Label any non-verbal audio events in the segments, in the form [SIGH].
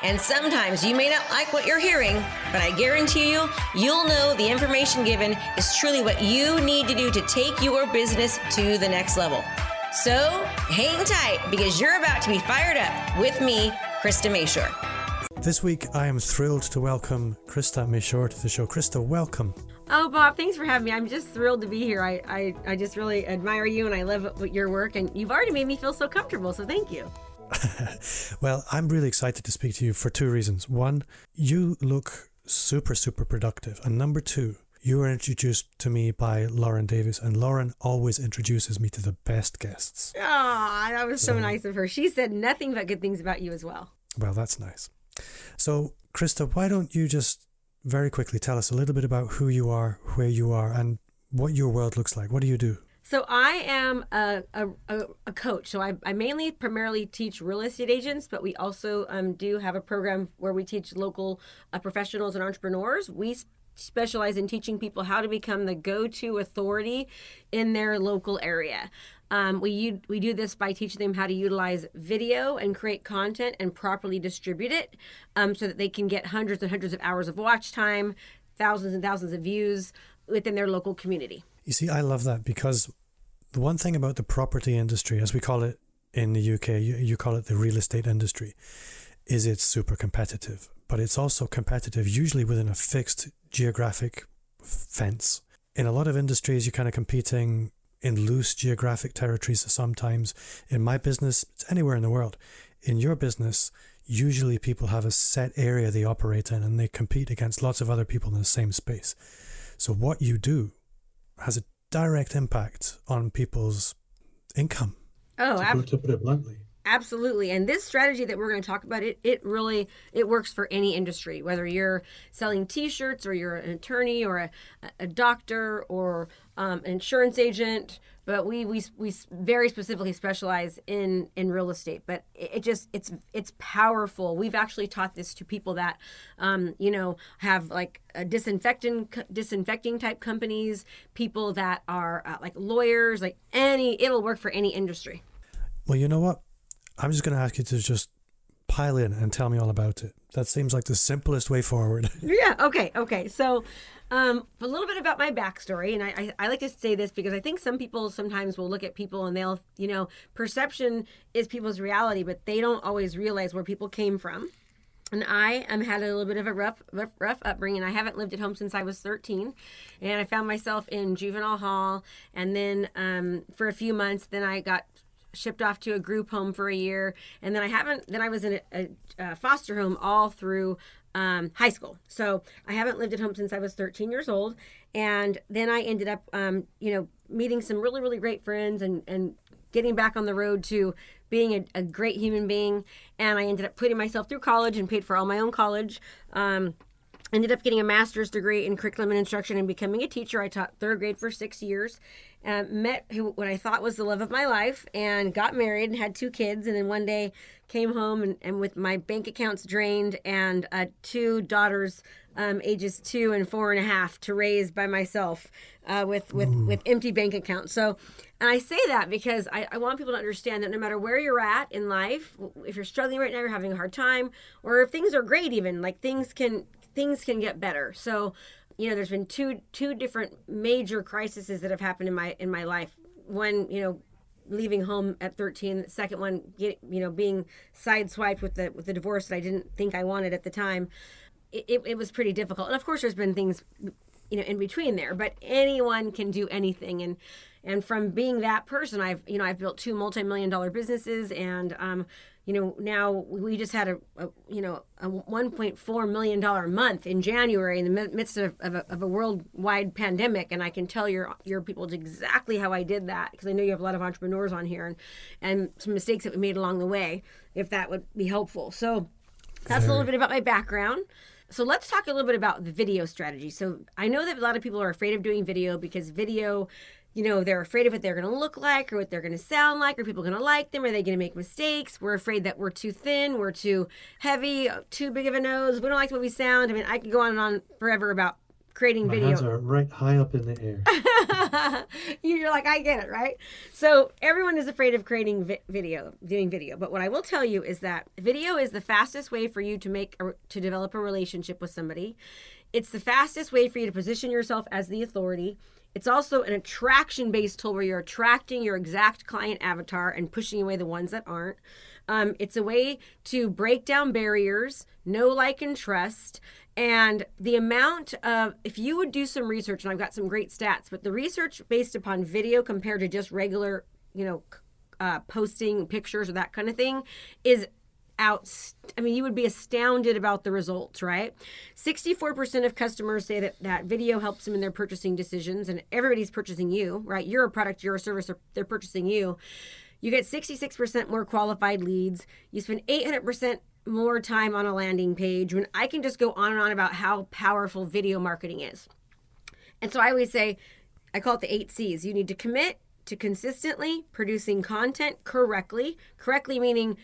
And sometimes you may not like what you're hearing, but I guarantee you, you'll know the information given is truly what you need to do to take your business to the next level. So hang tight because you're about to be fired up with me, Krista Mashore. This week, I am thrilled to welcome Krista Mashore to the show. Krista, welcome. Oh, Bob, thanks for having me. I'm just thrilled to be here. I, I, I just really admire you and I love your work, and you've already made me feel so comfortable, so thank you. [LAUGHS] well, I'm really excited to speak to you for two reasons. One, you look super, super productive. And number two, you were introduced to me by Lauren Davis, and Lauren always introduces me to the best guests. Oh, that was so, so nice of her. She said nothing but good things about you as well. Well, that's nice. So, Krista, why don't you just very quickly tell us a little bit about who you are, where you are, and what your world looks like? What do you do? So I am a, a, a coach. So I, I, mainly primarily teach real estate agents, but we also um, do have a program where we teach local uh, professionals and entrepreneurs. We specialize in teaching people how to become the go-to authority in their local area. Um, we we do this by teaching them how to utilize video and create content and properly distribute it, um, so that they can get hundreds and hundreds of hours of watch time, thousands and thousands of views within their local community. You see, I love that because the one thing about the property industry, as we call it in the UK, you, you call it the real estate industry, is it's super competitive. But it's also competitive, usually within a fixed geographic fence. In a lot of industries, you're kind of competing in loose geographic territories sometimes. In my business, it's anywhere in the world. In your business, usually people have a set area they operate in and they compete against lots of other people in the same space. So, what you do has a direct impact on people's income. Oh, to, to put it bluntly. Absolutely. And this strategy that we're going to talk about, it it really it works for any industry, whether you're selling t-shirts or you're an attorney or a, a doctor or um, an insurance agent but we we we very specifically specialize in in real estate but it, just it's it's powerful. We've actually taught this to people that um, you know have like a disinfecting disinfecting type companies people that are uh, like lawyers like any it'll work for any industry. Well you know what? I'm just going to ask you to just pile in and tell me all about it that seems like the simplest way forward [LAUGHS] yeah okay okay so um, a little bit about my backstory, and I, I, I, like to say this because I think some people sometimes will look at people and they'll, you know, perception is people's reality, but they don't always realize where people came from. And I um, had a little bit of a rough, rough, rough upbringing. I haven't lived at home since I was 13, and I found myself in juvenile hall. And then um, for a few months, then I got shipped off to a group home for a year, and then I haven't. Then I was in a, a, a foster home all through um, high school. So I haven't lived at home since I was 13 years old. And then I ended up, um, you know, meeting some really, really great friends and, and getting back on the road to being a, a great human being. And I ended up putting myself through college and paid for all my own college. Um, ended up getting a master's degree in curriculum and instruction and becoming a teacher. I taught third grade for six years. Uh, met who what I thought was the love of my life and got married and had two kids. And then one day came home and, and with my bank accounts drained and uh, two daughters um, ages two and four and a half to raise by myself uh, with with with empty bank accounts so and i say that because I, I want people to understand that no matter where you're at in life if you're struggling right now you're having a hard time or if things are great even like things can things can get better. So you know there's been two two different major crises that have happened in my in my life. One you know leaving home at 13 the second one get, you know being sideswiped with the with the divorce that i didn't think i wanted at the time. It, it, it was pretty difficult. And of course there's been things you know in between there but anyone can do anything. And and from being that person i've you know i've built two multi-million dollar businesses and um, you know now we just had a, a you know a 1.4 million dollar month in January in the midst of, of, a, of a worldwide pandemic. And I can tell your your people exactly how I did that because I know you have a lot of entrepreneurs on here and and some mistakes that we made along the way if that would be helpful. So that's a little bit about my background. So let's talk a little bit about the video strategy. So I know that a lot of people are afraid of doing video because video you know, they're afraid of what they're going to look like or what they're going to sound like. Are people going to like them? Are they going to make mistakes? We're afraid that we're too thin, we're too heavy, too big of a nose. We don't like the way we sound. I mean, I could go on and on forever about creating My video. hands are right high up in the air. [LAUGHS] You're like, I get it, right? So everyone is afraid of creating vi- video, doing video. But what I will tell you is that video is the fastest way for you to make a, to develop a relationship with somebody. It's the fastest way for you to position yourself as the authority. It's also an attraction based tool where you're attracting your exact client avatar and pushing away the ones that aren't. Um, it's a way to break down barriers, know, like, and trust. And the amount of, if you would do some research, and I've got some great stats, but the research based upon video compared to just regular, you know, uh, posting pictures or that kind of thing is out i mean you would be astounded about the results right? 64% of customers say that that video helps them in their purchasing decisions and everybody's purchasing you right? You're a product you're a service or they're purchasing you. You get 66% more qualified leads. You spend 800% more time on a landing page when i can just go on and on about how powerful video marketing is. And so i always say i call it the eight c's. You need to commit to consistently producing content correctly correctly meaning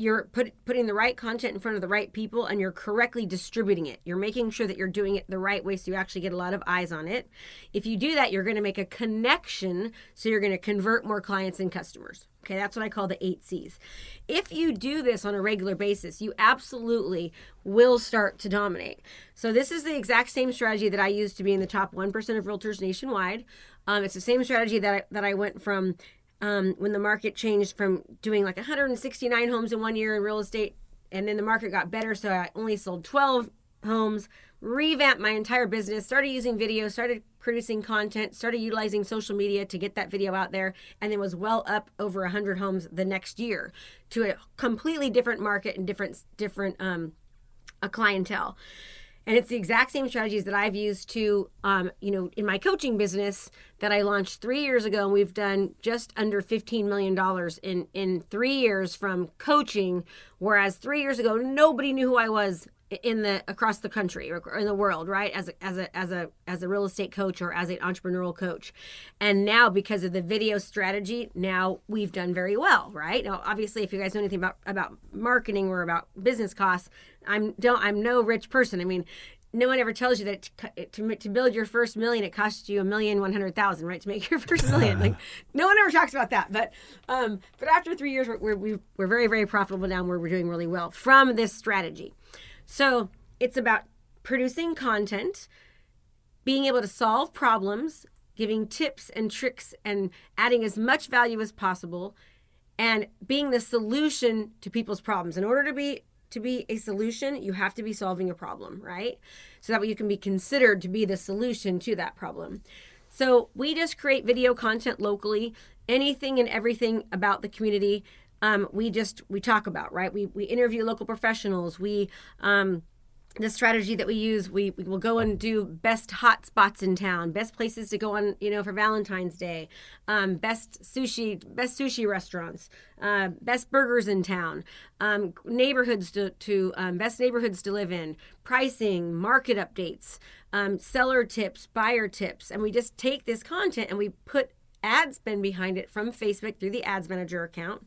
you're put, putting the right content in front of the right people and you're correctly distributing it. You're making sure that you're doing it the right way so you actually get a lot of eyes on it. If you do that, you're going to make a connection so you're going to convert more clients and customers. Okay, that's what I call the eight C's. If you do this on a regular basis, you absolutely will start to dominate. So, this is the exact same strategy that I use to be in the top 1% of realtors nationwide. Um, it's the same strategy that I, that I went from um, when the market changed from doing like 169 homes in one year in real estate, and then the market got better, so I only sold 12 homes, revamped my entire business, started using video, started producing content, started utilizing social media to get that video out there, and then was well up over 100 homes the next year to a completely different market and different different um, a clientele. And it's the exact same strategies that I've used to, um, you know, in my coaching business that I launched three years ago, and we've done just under fifteen million dollars in in three years from coaching. Whereas three years ago, nobody knew who I was in the across the country or in the world right? As a, as a as a as a real estate coach or as an entrepreneurial coach. And now because of the video strategy now we've done very well right? Now obviously if you guys know anything about about marketing or about business costs i'm don't i'm no rich person. I mean no one ever tells you that to, to build your first million it costs you a million one hundred thousand right? To make your [LAUGHS] first million. Like [LAUGHS] no one ever talks about that. But um but after three years we're, we're, we're very very profitable now where we're doing really well from this strategy so it's about producing content, being able to solve problems, giving tips and tricks, and adding as much value as possible, and being the solution to people's problems. In order to be to be a solution, you have to be solving a problem, right? So that way you can be considered to be the solution to that problem. So we just create video content locally, anything and everything about the community um, we just we talk about right? We, we interview local professionals. We um, the strategy that we use we, we will go and do best hot spots in town best places to go on you know for valentine's day um, best sushi best sushi restaurants uh, best burgers in town um, neighborhoods to, to um, best neighborhoods to live in pricing market updates um, seller tips buyer tips. And we just take this content and we put ad spend behind it from facebook through the ads manager account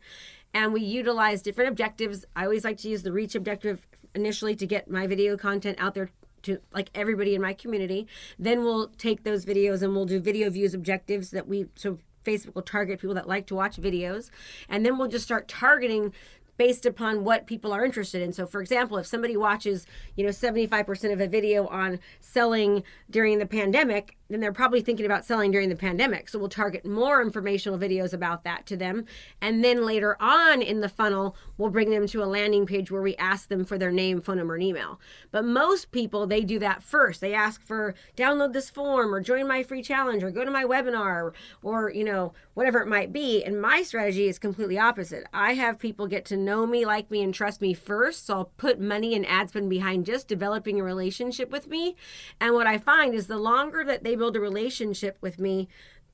and we utilize different objectives. I always like to use the reach objective initially to get my video content out there to like everybody in my community. Then we'll take those videos and we'll do video views objectives that we so Facebook will target people that like to watch videos. And then we'll just start targeting based upon what people are interested in. So for example, if somebody watches, you know, 75% of a video on selling during the pandemic, then they're probably thinking about selling during the pandemic. So we'll target more informational videos about that to them. And then later on in the funnel, we'll bring them to a landing page where we ask them for their name, phone number, and email. But most people, they do that first. They ask for download this form or join my free challenge or go to my webinar or, or you know, whatever it might be. And my strategy is completely opposite. I have people get to know me, like me, and trust me first. So I'll put money and ad spend behind just developing a relationship with me. And what I find is the longer that they build a relationship with me,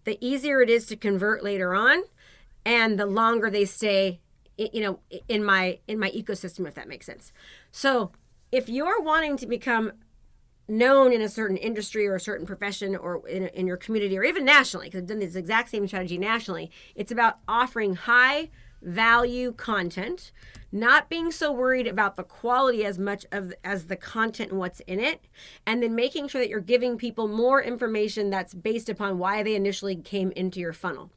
the easier it is to convert later on, and the longer they stay, you know, in my in my ecosystem, if that makes sense. So if you're wanting to become known in a certain industry or a certain profession or in, in your community or even nationally, because I've done this exact same strategy nationally, it's about offering high value content, not being so worried about the quality as much of as the content and what's in it, and then making sure that you're giving people more information that's based upon why they initially came into your funnel.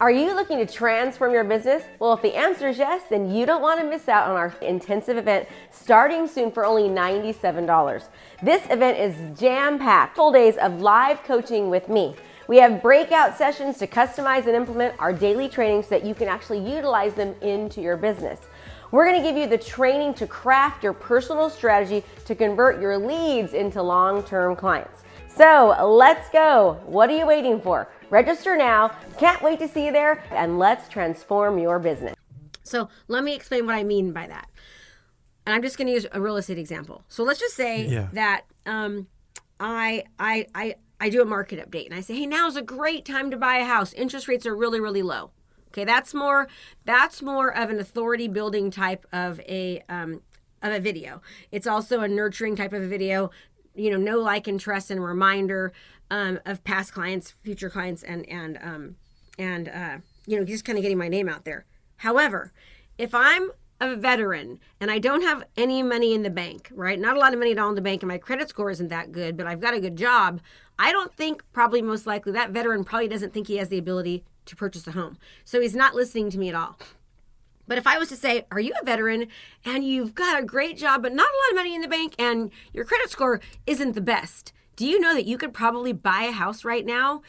Are you looking to transform your business? Well, if the answer is yes, then you don't want to miss out on our intensive event starting soon for only $97. This event is jam packed, full days of live coaching with me. We have breakout sessions to customize and implement our daily trainings so that you can actually utilize them into your business. We're going to give you the training to craft your personal strategy to convert your leads into long term clients. So let's go. What are you waiting for? Register now. Can't wait to see you there, and let's transform your business. So let me explain what I mean by that. And I'm just going to use a real estate example. So let's just say Yeah. that um, I, I, I, I do a market update and I say, hey, now's a great time to buy a house. Interest rates are really, really low. Okay, that's more that's more of an authority building type of a um, of a video. It's also a nurturing type of a video. You know, no like and trust and reminder um, of past clients, future clients, and and um, and uh, you know, just kind of getting my name out there. However, if I'm a veteran and I don't have any money in the bank, right? Not a lot of money at all in the bank, and my credit score isn't that good, but I've got a good job. I don't think probably most likely that veteran probably doesn't think he has the ability to purchase a home. So he's not listening to me at all. But if I was to say, Are you a veteran and you've got a great job, but not a lot of money in the bank, and your credit score isn't the best? Do you know that you could probably buy a house right now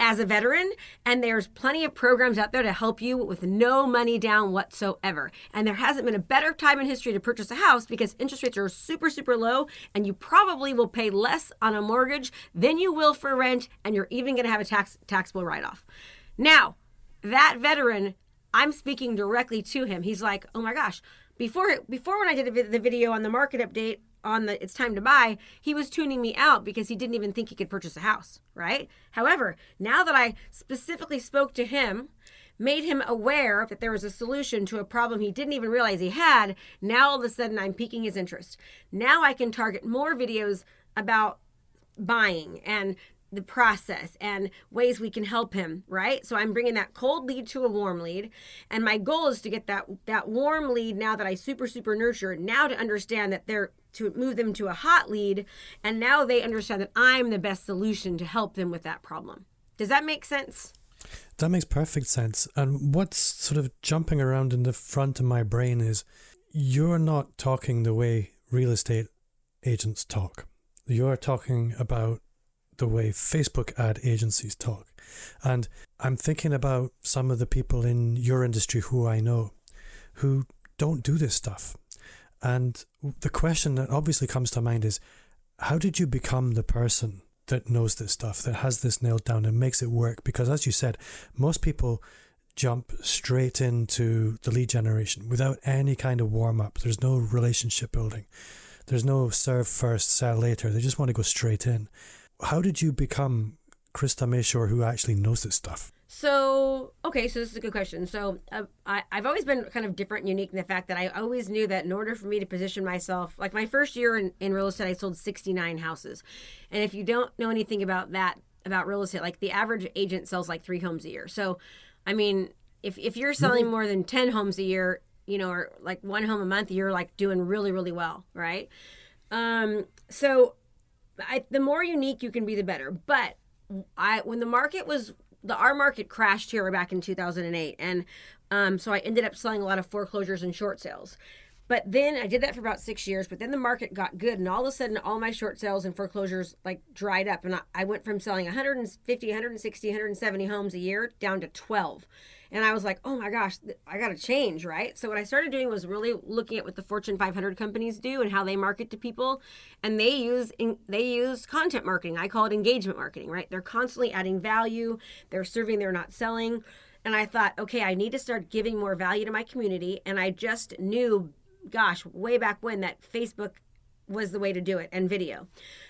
as a veteran? And there's plenty of programs out there to help you with no money down whatsoever. And there hasn't been a better time in history to purchase a house because interest rates are super, super low, and you probably will pay less on a mortgage than you will for rent, and you're even going to have a tax taxable write off. Now, that veteran, I'm speaking directly to him. He's like, "Oh my gosh!" Before before when I did the video on the market update on the it's time to buy, he was tuning me out because he didn't even think he could purchase a house, right? However, now that I specifically spoke to him, made him aware that there was a solution to a problem he didn't even realize he had, now all of a sudden I'm piquing his interest. Now I can target more videos about buying and the process and ways we can help him right? So i'm bringing that cold lead to a warm lead. And my goal is to get that that warm lead now that i super super nurture now to understand that they're to move them to a hot lead. And now they understand that i'm the best solution to help them with that problem. Does that make sense? That makes perfect sense. And what's sort of jumping around in the front of my brain is you're not talking the way real estate agents talk. You're talking about the way Facebook ad agencies talk. And I'm thinking about some of the people in your industry who I know who don't do this stuff. And the question that obviously comes to mind is how did you become the person that knows this stuff, that has this nailed down and makes it work? Because as you said, most people jump straight into the lead generation without any kind of warm up. There's no relationship building. There's no serve first, sell later. They just want to go straight in. How did you become Krista Mashore who actually knows this stuff? So, okay, so this is a good question. So, uh, I, I've always been kind of different and unique in the fact that I always knew that in order for me to position myself, like my first year in, in real estate, I sold 69 houses. And if you don't know anything about that, about real estate, like the average agent sells like three homes a year. So, I mean, if, if you're selling more than 10 homes a year, you know, or like one home a month, you're like doing really, really well, right? Um, so, I, the more unique you can be, the better. But I when the market was the our market crashed here back in 2008 and um, so i ended up selling a lot of foreclosures and short sales but then i did that for about six years but then the market got good and all of a sudden all my short sales and foreclosures like dried up and i, I went from selling 150 160 170 homes a year down to 12 and i was like oh my gosh i gotta change right? So what i started doing was really looking at what the fortune 500 companies do and how they market to people. And they use they use content marketing. I call it engagement marketing right? They're constantly adding value. They're serving they're not selling. And i thought okay i need to start giving more value to my community. And i just knew gosh way back when that facebook was the way to do it and video.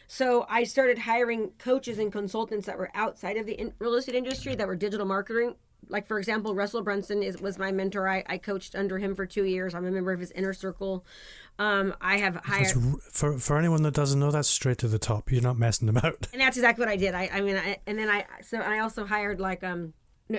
So I started hiring coaches and consultants that were outside of the real estate industry that were digital marketing like for example, Russell Brunson is was my mentor. I, I coached under him for two years. I'm a member of his inner circle. Um, I have hired That's for for anyone that doesn't know, that's straight to the top. You're not messing about. and that's exactly what I did. I, I mean, I, and then I, so I also hired like um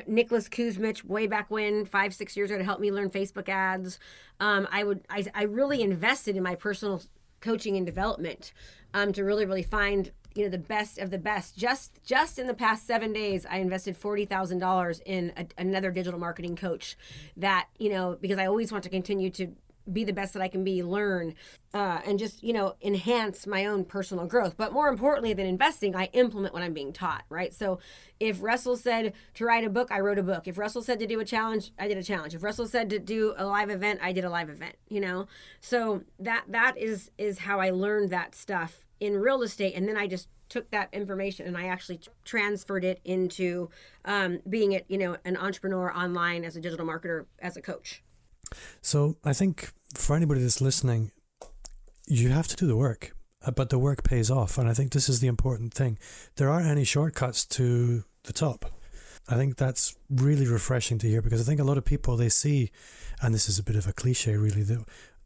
Nicholas Kusmich way back when five six years ago to help me learn Facebook ads. Um, I would I, I really invested in my personal coaching and development um, to really really find you know the best of the best. Just just in the past seven days, I invested forty thousand dollars in a, another digital marketing coach. That you know because I always want to continue to be the best that I can be, learn, uh, and just you know enhance my own personal growth. But more importantly than investing, I implement what I'm being taught. Right. So if Russell said to write a book, I wrote a book. If Russell said to do a challenge, I did a challenge. If Russell said to do a live event, I did a live event. You know. So that that is is how I learned that stuff in real estate, and then I just took that information and I actually t- transferred it into um, being it you know an entrepreneur online as a digital marketer as a coach. So I think for anybody that's listening, you have to do the work, uh, but the work pays off. And I think this is the important thing. There aren't any shortcuts to the top. I think that's really refreshing to hear because I think a lot of people they see, and this is a bit of a cliche really,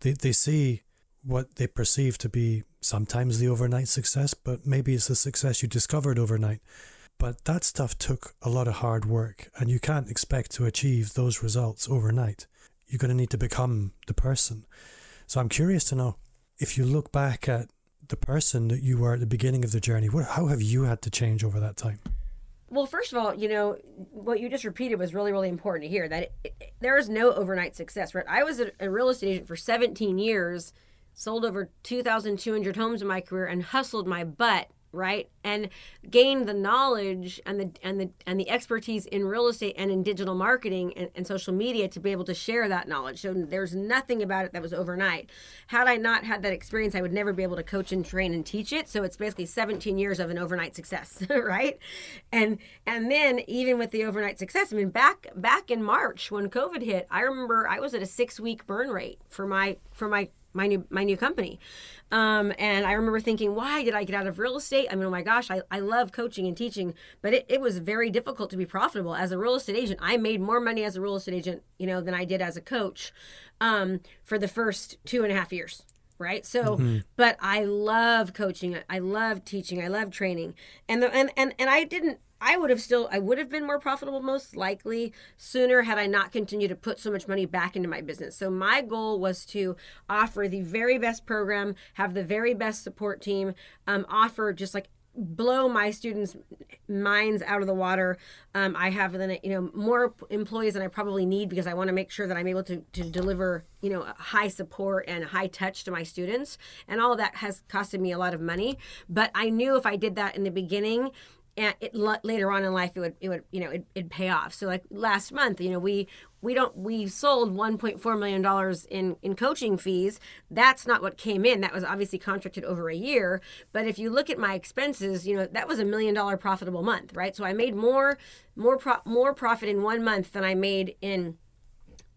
they, they see what they perceive to be sometimes the overnight success, but maybe it's the success you discovered overnight. But that stuff took a lot of hard work, and you can't expect to achieve those results overnight you're going to need to become the person. So I'm curious to know if you look back at the person that you were at the beginning of the journey, what, how have you had to change over that time? Well, first of all, you know, what you just repeated was really, really important to hear that it, it, there is no overnight success, right? I was a, a real estate agent for 17 years, sold over 2,200 homes in my career, and hustled my butt right? And gained the knowledge and the and the and the expertise in real estate and in digital marketing and, and, social media to be able to share that knowledge. So there's nothing about it that was overnight. Had i not had that experience i would never be able to coach and train and teach it. So it's basically 17 years of an overnight success [LAUGHS] right? And and then even with the overnight success i mean back back in march when covid hit i remember i was at a six week burn rate for my for my my new my new company. Um, and i remember thinking why did i get out of real estate? I mean oh my gosh i, I love coaching and teaching but it, it was very difficult to be profitable. As a real estate agent i made more money as a real estate agent you know than i did as a coach um, for the first two and a half years right? So mm-hmm. but i love coaching. I love teaching. I love training. And the and and, and i didn't I would have still I would have been more profitable most likely sooner had I not continued to put so much money back into my business. So my goal was to offer the very best program, have the very best support team, um, offer just like blow my students' minds out of the water. Um, I have then you know more employees than I probably need because I want to make sure that I'm able to to deliver you know high support and high touch to my students, and all that has costed me a lot of money. But I knew if I did that in the beginning and it, later on in life it would it would you know it, it'd pay off. So like last month you know we we don't we sold 1.4 million dollars in in coaching fees. That's not what came in. That was obviously contracted over a year. But if you look at my expenses you know that was a million dollar profitable month right? So i made more more pro- more profit in one month than i made in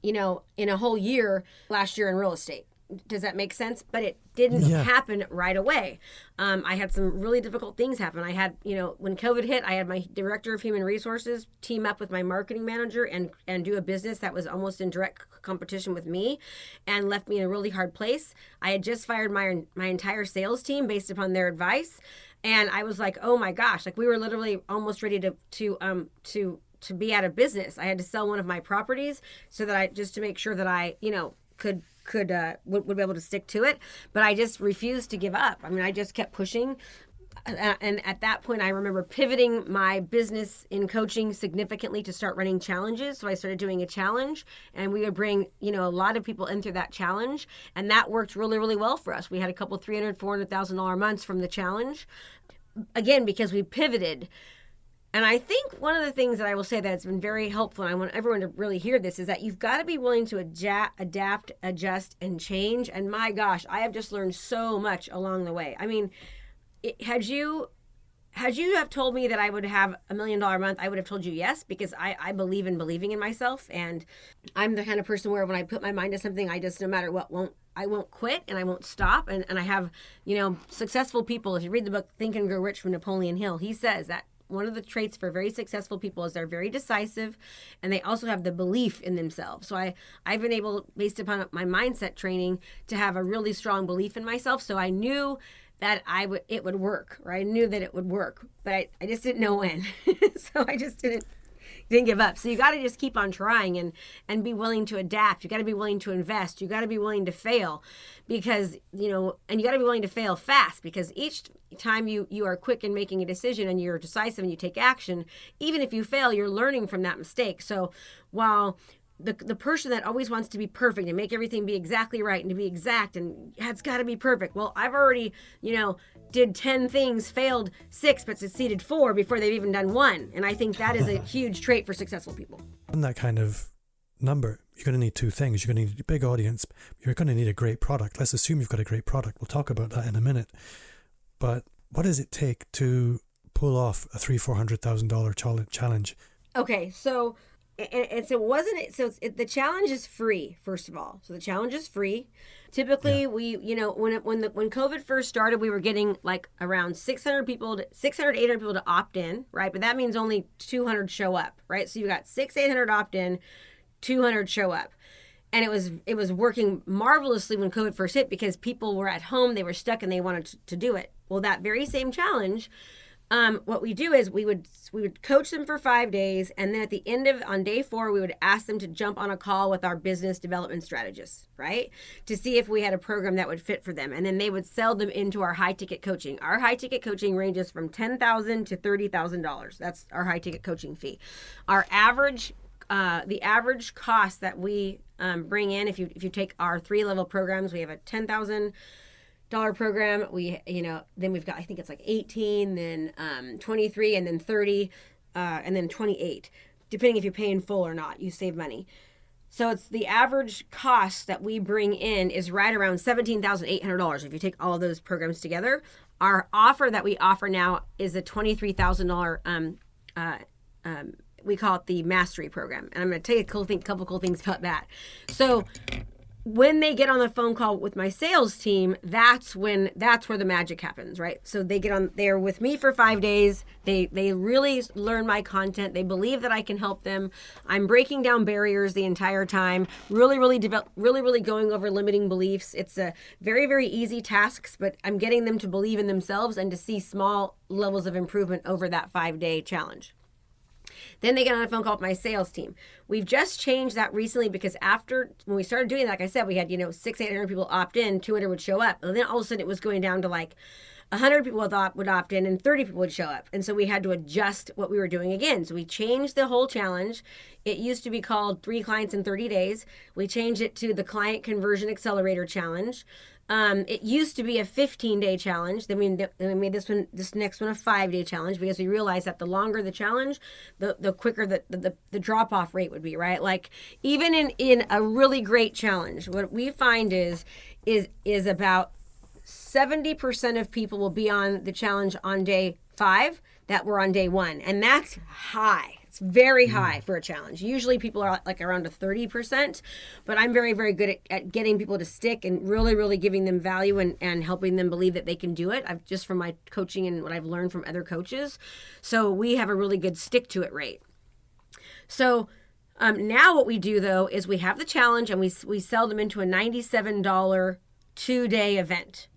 you know in a whole year last year in real estate does that make sense? But it didn't yeah. happen right away. Um, I had some really difficult things happen. I had, you know, when COVID hit, I had my director of human resources team up with my marketing manager and and do a business that was almost in direct competition with me, and left me in a really hard place. I had just fired my my entire sales team based upon their advice, and I was like, oh my gosh, like we were literally almost ready to to um to to be out of business. I had to sell one of my properties so that I just to make sure that I, you know, could could uh, would, would be able to stick to it. But I just refused to give up. I mean, I just kept pushing. And at that point, I remember pivoting my business in coaching significantly to start running challenges. So I started doing a challenge, and we would bring you know a lot of people in through that challenge, and that worked really really well for us. We had a couple three hundred four hundred thousand dollar months from the challenge, again because we pivoted and I think one of the things that I will say that's been very helpful, and I want everyone to really hear this, is that you've got to be willing to adapt, adapt, adjust, and change. And my gosh, I have just learned so much along the way. I mean, it, had you had you have told me that I would have a million dollar month, I would have told you yes because I, I believe in believing in myself, and I'm the kind of person where when I put my mind to something, I just no matter what won't I won't quit and I won't stop. And, and I have, you know, successful people. If you read the book Think and Grow Rich from Napoleon Hill, he says that one of the traits for very successful people is they're very decisive and they also have the belief in themselves. So I I've been able based upon my mindset training to have a really strong belief in myself. So I knew that I would it would work, or I knew that it would work, but I, I just didn't know when. [LAUGHS] so I just didn't didn't give up. So you got to just keep on trying and and be willing to adapt. You got to be willing to invest. You got to be willing to fail because, you know, and you got to be willing to fail fast because each time you you are quick in making a decision and you're decisive and you take action, even if you fail, you're learning from that mistake. So while the, the person that always wants to be perfect and make everything be exactly right and to be exact and it's got to be perfect. Well, I've already, you know, did 10 things, failed six, but succeeded four before they've even done one. And I think that is a [LAUGHS] huge trait for successful people. In that kind of number, you're going to need two things. You're going to need a big audience. You're going to need a great product. Let's assume you've got a great product. We'll talk about that in a minute. But what does it take to pull off a three, four hundred thousand dollar challenge? Okay, so and, and so it wasn't it so it, the challenge is free first of all. So the challenge is free. Typically yeah. we you know when it, when the when covid first started we were getting like around 600 people to, 600 800 people to opt in right? But that means only 200 show up right? So you got 6 800 opt in 200 show up. And it was it was working marvelously when covid first hit because people were at home they were stuck and they wanted to, to do it. Well that very same challenge um, what we do is we would we would coach them for five days, and then at the end of on day four, we would ask them to jump on a call with our business development strategists, right, to see if we had a program that would fit for them, and then they would sell them into our high ticket coaching. Our high ticket coaching ranges from ten thousand to thirty thousand dollars. That's our high ticket coaching fee. Our average uh, the average cost that we um, bring in if you if you take our three level programs, we have a ten thousand dollar program we you know then we've got i think it's like 18 then um, 23 and then 30 uh, and then 28 depending if you're paying full or not you save money. So it's the average cost that we bring in is right around $17800 if you take all those programs together. Our offer that we offer now is a $23000 um, uh, um, we call it the mastery program. And i'm going to tell you a cool thing, couple cool things about that. So when they get on the phone call with my sales team that's when that's where the magic happens right? So they get on they're with me for five days. They they really learn my content. They believe that i can help them. I'm breaking down barriers the entire time. Really really develop really really going over limiting beliefs. It's a very very easy tasks but i'm getting them to believe in themselves and to see small levels of improvement over that five day challenge then they get on a phone call with my sales team. We've just changed that recently because after when we started doing that, like I said, we had, you know, six, 800 people opt in, 200 would show up. And then all of a sudden it was going down to like 100 people would opt, would opt in and 30 people would show up. And so we had to adjust what we were doing again. So we changed the whole challenge. It used to be called Three Clients in 30 Days. We changed it to the Client Conversion Accelerator Challenge. Um, it used to be a 15 day challenge. Then we, then we made this one, this next one, a five day challenge because we realized that the longer the challenge, the, the quicker the, the, the drop off rate would be, right? Like even in, in a really great challenge, what we find is, is, is about 70% of people will be on the challenge on day five that were on day one. And that's high. It's very mm. high for a challenge. Usually people are like around a 30%, but I'm very, very good at, at, getting people to stick and really, really giving them value and, and helping them believe that they can do it. I've just from my coaching and what I've learned from other coaches. So we have a really good stick to it rate. So um, now what we do though is we have the challenge and we, we sell them into a $97 two day event.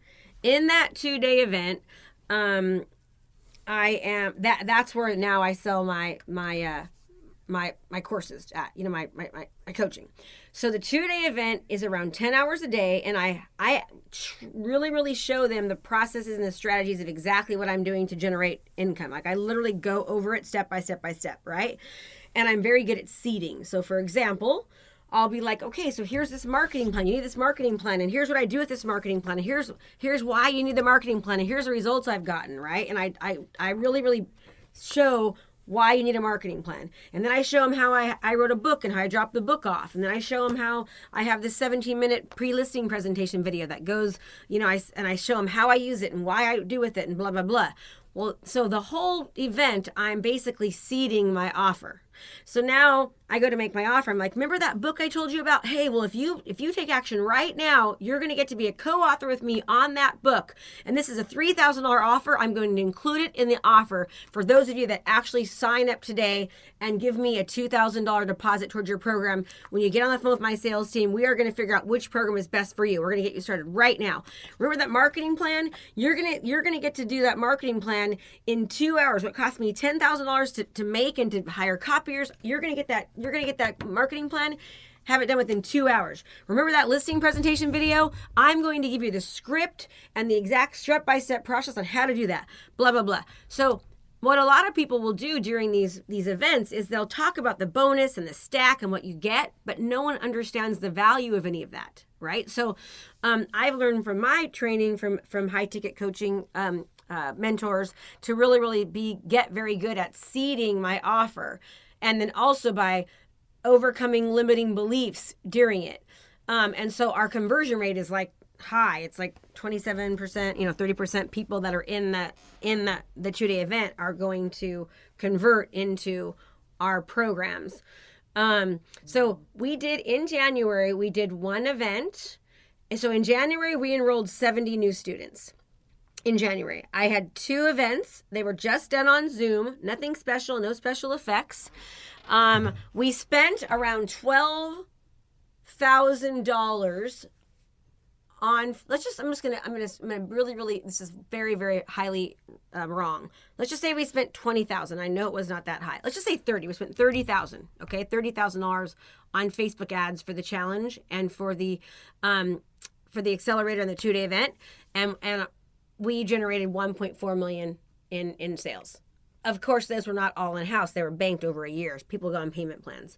In that two day event, um, I am that that's where now I sell my my uh my my courses at you know my my, my, my coaching. So the two day event is around 10 hours a day and i i really really show them the processes and the strategies of exactly what i'm doing to generate income. Like i literally go over it step by step by step right? And i'm very good at seeding. So for example I'll be like, okay, so here's this marketing plan. You need this marketing plan, and here's what I do with this marketing plan, and here's here's why you need the marketing plan, and here's the results I've gotten, right? And I I, I really really show why you need a marketing plan. And then I show them how I, I wrote a book and how I dropped the book off. And then I show them how I have this 17 minute pre-listing presentation video that goes, you know, I, and I show them how I use it and why I do with it and blah, blah, blah. Well, so the whole event, I'm basically seeding my offer. So now I go to make my offer. I'm like, remember that book I told you about? Hey, well, if you if you take action right now, you're going to get to be a co-author with me on that book. And this is a three thousand dollar offer. I'm going to include it in the offer for those of you that actually sign up today and give me a two thousand dollar deposit towards your program. When you get on the phone with my sales team, we are going to figure out which program is best for you. We're going to get you started right now. Remember that marketing plan? You're gonna you're gonna get to do that marketing plan in two hours. What cost me ten thousand dollars to make and to hire You're gonna get that you're to get that marketing plan have it done within two hours. Remember that listing presentation video? I'm going to give you the script and the exact step by step process on how to do that. Blah, blah, blah. So, what a lot of people will do during these these events is they'll talk about the bonus and the stack and what you get but no one understands the value of any of that right so um, i've learned from my training from from high ticket coaching um, uh, mentors to really really be get very good at seeding my offer and then also by overcoming limiting beliefs during it. Um, and so our conversion rate is like high. It's like 27%, you know, 30% people that are in the in the the two day event are going to convert into our programs. Um, so we did in January, we did one event. And so in January, we enrolled 70 new students in January. I had two events. They were just done on Zoom, nothing special, no special effects. Um, we spent around twelve thousand dollars on. Let's just. I'm just gonna. I'm gonna. I'm gonna really, really. This is very, very highly um, wrong. Let's just say we spent twenty thousand. I know it was not that high. Let's just say thirty. We spent thirty thousand. Okay, thirty thousand dollars on Facebook ads for the challenge and for the, um, for the accelerator and the two day event, and and we generated 1.4 million in in sales. Of course those were not all in house they were banked over a year. People go on payment plans.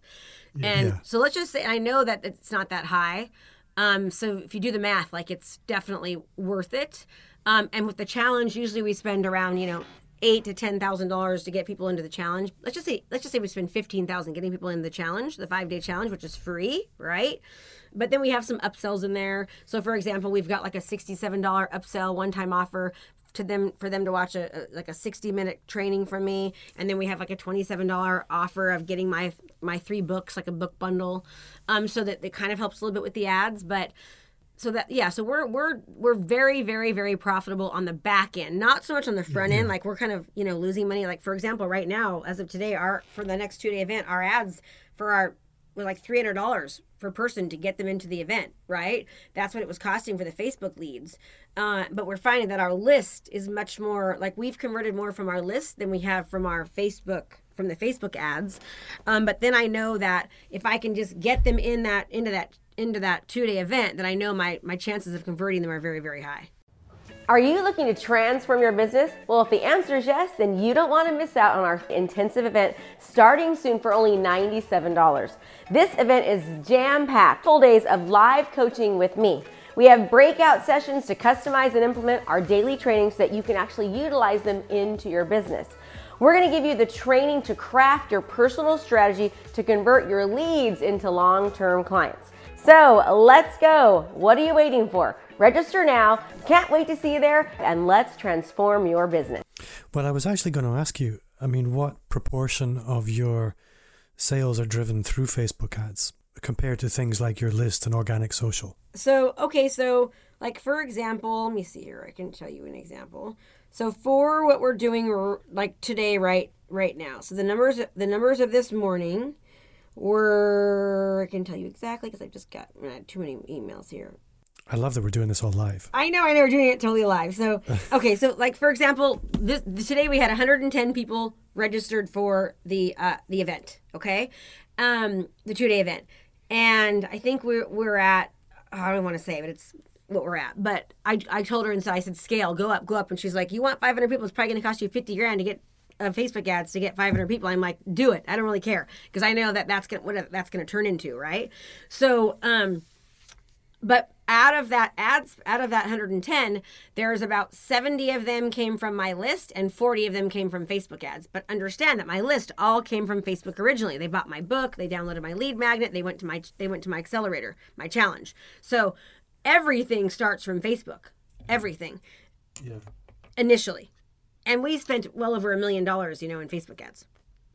And yeah. so let's just say i know that it's not that high. Um, so if you do the math like it's definitely worth it. Um, and with the challenge usually we spend around you know eight to ten thousand dollars to get people into the challenge. Let's just say let's just say we spend fifteen thousand getting people in the challenge the five day challenge which is free right but then we have some upsells in there. So, for example, we've got like a $67 upsell one time offer to them for them to watch a, a, like a 60 minute training from me. And then we have like a $27 offer of getting my my three books like a book bundle um so that it kind of helps a little bit with the ads. But so that yeah so we're we're we're very very very profitable on the back end not so much on the front end. Like we're kind of you know losing money. Like for example right now as of today our for the next two day event our ads for our were like $300 per person to get them into the event, right? That's what it was costing for the Facebook leads. Uh, but we're finding that our list is much more like we've converted more from our list than we have from our Facebook from the Facebook ads. Um, but then I know that if I can just get them in that into that into that two day event, then I know my my chances of converting them are very very high. Are you looking to transform your business? Well, if the answer is yes, then you don't want to miss out on our intensive event starting soon for only $97. This event is jam packed, full days of live coaching with me. We have breakout sessions to customize and implement our daily trainings so that you can actually utilize them into your business. We're going to give you the training to craft your personal strategy to convert your leads into long term clients. So let's go. What are you waiting for? Register now. Can't wait to see you there, and let's transform your business. Well, I was actually going to ask you I mean, what proportion of your sales are driven through Facebook ads compared to things like your list and organic social? So, okay, so like for example, let me see here. I can tell you an example. So for what we're doing like today right right now. So the numbers the numbers of this morning were I can tell you exactly cuz I just got uh, too many emails here. I love that we're doing this all live. I know, I know, we're doing it totally live. So, [LAUGHS] okay, so like for example, this today we had 110 people registered for the uh, the event. Okay, um, the two day event, and I think we're we're at I don't want to say, but it's what we're at. But I I told her and so I said scale, go up, go up, and she's like, you want 500 people? It's probably going to cost you 50 grand to get uh, Facebook ads to get 500 people. I'm like, do it. I don't really care because I know that that's gonna what that's gonna turn into, right? So, um, but out of that ads out of that 110 there's about 70 of them came from my list and 40 of them came from facebook ads. But understand that my list all came from facebook originally. They bought my book they downloaded my lead magnet they went to my they went to my accelerator my challenge. So everything starts from facebook. Everything. Yeah. Initially. And we spent well over a million dollars you know in facebook ads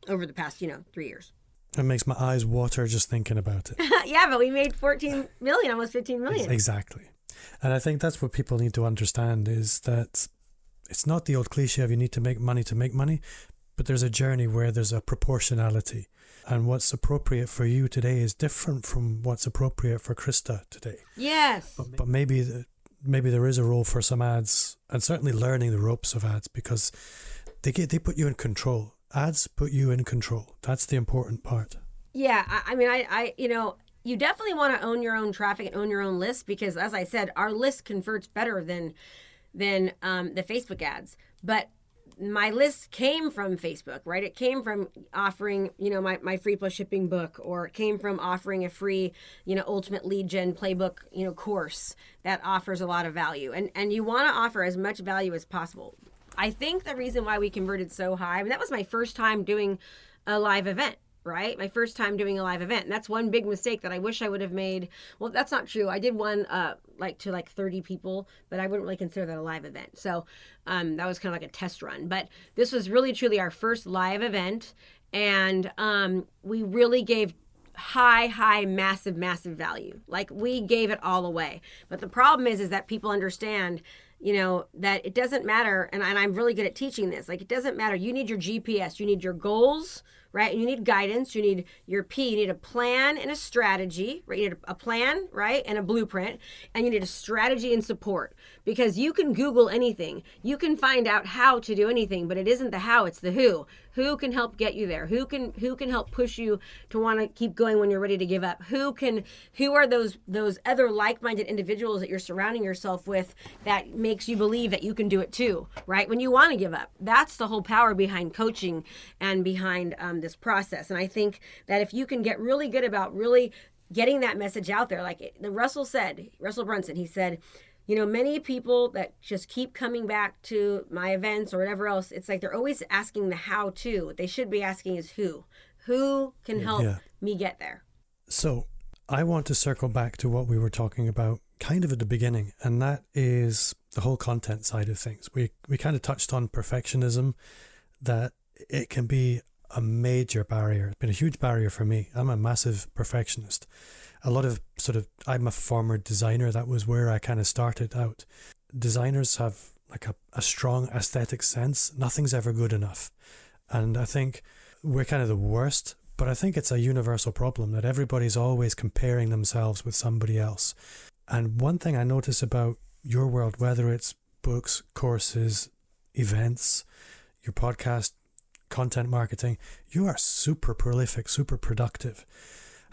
over the past you know three years It makes my eyes water just thinking about it. [LAUGHS] yeah, but we made 14 million, almost 15 million. Exactly. And I think that's what people need to understand is that it's not the old cliche of you need to make money to make money, but there's a journey where there's a proportionality. And what's appropriate for you today is different from what's appropriate for Krista today. Yes. But, but maybe the, maybe there is a role for some ads and certainly learning the ropes of ads because they get they put you in control. Ads put you in control. That's the important part. Yeah, I, I mean, I, I, you know, you definitely want to own your own traffic and own your own list because, as I said, our list converts better than than um, the Facebook ads. But my list came from Facebook, right? It came from offering, you know, my, my free plus shipping book, or it came from offering a free, you know, ultimate lead gen playbook, you know, course that offers a lot of value. And and you want to offer as much value as possible. I think the reason why we converted so high, I mean, that was my first time doing a live event, right? My first time doing a live event. And that's one big mistake that I wish I would have made. Well, that's not true. I did one uh like to like 30 people, but I wouldn't really consider that a live event. So um that was kind of like a test run. But this was really truly our first live event and um we really gave high high massive massive value like we gave it all away but the problem is is that people understand you know that it doesn't matter and, and i'm really good at teaching this like it doesn't matter you need your gps you need your goals right and you need guidance you need your p you need a plan and a strategy right you need a plan right and a blueprint and you need a strategy and support because you can google anything. You can find out how to do anything but it isn't the how it's the who. Who can help get you there? Who can who can help push you to want to keep going when you're ready to give up? Who can who are those those other like-minded individuals that you're surrounding yourself with that makes you believe that you can do it too right? When you want to give up. That's the whole power behind coaching and behind um, this process. And i think that if you can get really good about really getting that message out there like the russell said russell brunson he said you know, many people that just keep coming back to my events or whatever else, it's like they're always asking the how to. What they should be asking is who. Who can help Yeah. me get there? So I want to circle back to what we were talking about kind of at the beginning, and that is the whole content side of things. We we kind of touched on perfectionism, that it can be a major barrier. It's been a huge barrier for me. I'm a massive perfectionist. A lot of sort of I'm a former designer. That was where I kind of started out. Designers have like a, a strong aesthetic sense. Nothing's ever good enough. And I think we're kind of the worst, but I think it's a universal problem that everybody's always comparing themselves with somebody else. And one thing I notice about your world, whether it's books, courses, events, your podcast, content marketing, you are super prolific, super productive.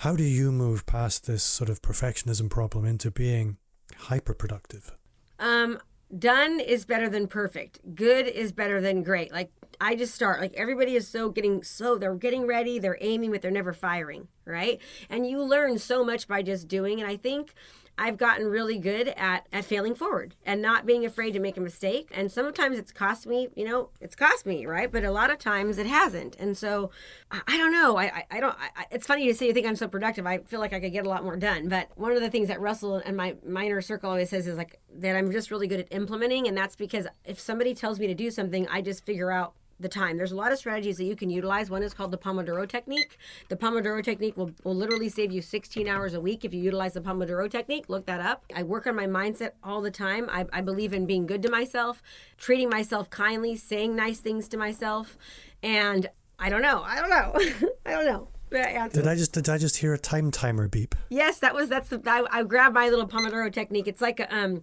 How do you move past this sort of perfectionism problem into being hyper productive? Um, done is better than perfect. Good is better than great. Like I just start like everybody is so getting so they're getting ready, they're aiming, but they're never firing, right? And you learn so much by just doing. And I think I've gotten really good at at failing forward and not being afraid to make a mistake. And sometimes it's cost me, you know, it's cost me, right? But a lot of times it hasn't. And so I, don't know. I I, I don't. I, it's funny to say you think I'm so productive. I feel like I could get a lot more done. But one of the things that Russell and my minor circle always says is like that I'm just really good at implementing, and that's because if somebody tells me to do something, I just figure out the time. There's a lot of strategies that you can utilize. One is called the Pomodoro technique. The Pomodoro technique will, will literally save you 16 hours a week if you utilize the Pomodoro technique. Look that up. I work on my mindset all the time. I, I believe in being good to myself, treating myself kindly, saying nice things to myself. And I don't know. I don't know. [LAUGHS] I don't know. Did I just did I just hear a time timer beep? Yes, that was that's the I, I grabbed my little Pomodoro technique. It's like a um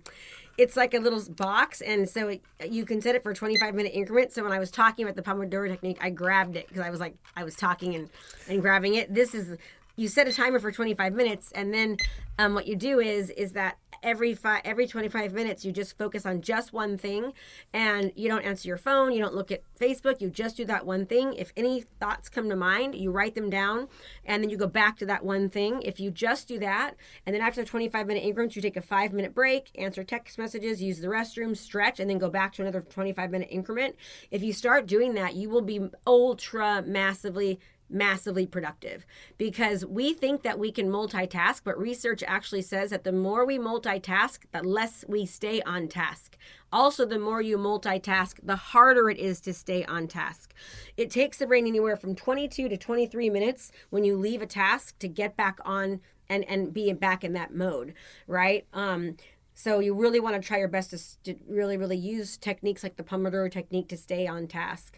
it's like a little box and so it, you can set it for 25 minute increments. So when I was talking about the Pomodoro technique, I grabbed it because I was like I was talking and and grabbing it. This is you set a timer for 25 minutes and then um, what you do is is that every five every 25 minutes you just focus on just one thing and you don't answer your phone you don't look at facebook you just do that one thing. If any thoughts come to mind you write them down and then you go back to that one thing. If you just do that and then after the 25 minute increments you take a five minute break answer text messages use the restroom stretch and then go back to another 25 minute increment. If you start doing that you will be ultra massively massively productive because we think that we can multitask, but research actually says that the more we multitask, the less we stay on task. Also, the more you multitask, the harder it is to stay on task. It takes the brain anywhere from 22 to 23 minutes when you leave a task to get back on and, and be back in that mode, right? Um, so you really want to try your best to, to really, really use techniques like the Pomodoro technique to stay on task.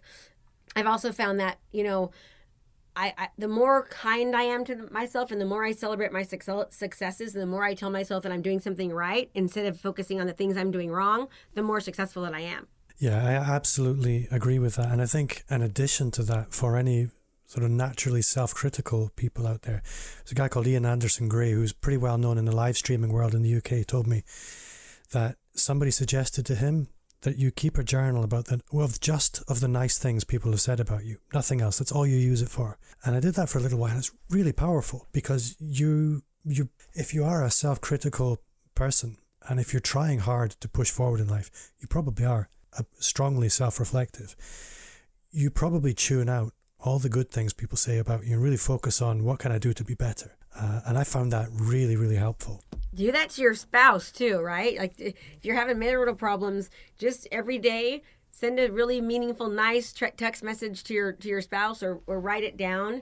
I've also found that, you know, I, I, the more kind I am to myself and the more I celebrate my successes and the more I tell myself that I'm doing something right instead of focusing on the things I'm doing wrong, the more successful that I am. Yeah, I absolutely agree with that. And I think in addition to that, for any sort of naturally self-critical people out there, there's a guy called Ian Anderson Gray who's pretty well known in the live streaming world in the UK told me that somebody suggested to him that you keep a journal about the of just of the nice things people have said about you. Nothing else. That's all you use it for. And I did that for a little while. And it's really powerful because you you if you are a self-critical person and if you're trying hard to push forward in life, you probably are strongly self-reflective. You probably tune out all the good things people say about you and really focus on what can I do to be better. Uh, and I found that really, really helpful. Do that to your spouse too, right? Like if you're having marital problems, just every day send a really meaningful, nice text message to your to your spouse or, or write it down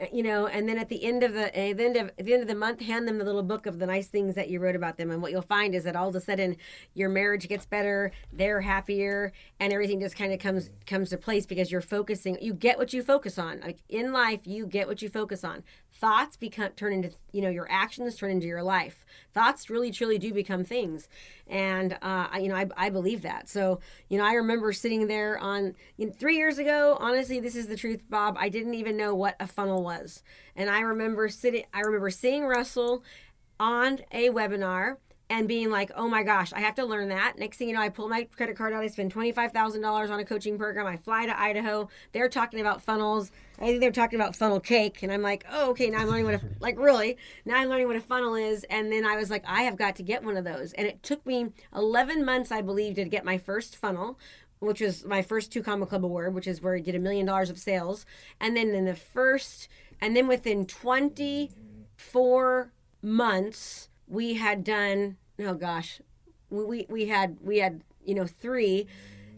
uh, you know and then at the end of the at the end of at the end of the month hand them the little book of the nice things that you wrote about them. And what you'll find is that all of a sudden your marriage gets better they're happier and everything just kind of comes comes to place because you're focusing you get what you focus on. Like in life you get what you focus on thoughts become turn into you know your actions turn into your life. Thoughts really truly do become things. And uh, you know I, I believe that. So you know i remember sitting there on you know, three years ago honestly this is the truth bob i didn't even know what a funnel was. And i remember sitting i remember seeing russell on a webinar and being like, oh my gosh, I have to learn that. Next thing you know, I pull my credit card out. I spend $25,000 on a coaching program. I fly to Idaho. They're talking about funnels. I think they're talking about funnel cake. And I'm like, oh, okay, now I'm learning what a, [LAUGHS] like really, now I'm learning what a funnel is. And then I was like, I have got to get one of those. And it took me 11 months, I believe, to get my first funnel, which was my first two comma club award, which is where I did a million dollars of sales. And then in the first, and then within 24 months, we had done oh gosh, we we had we had you know three.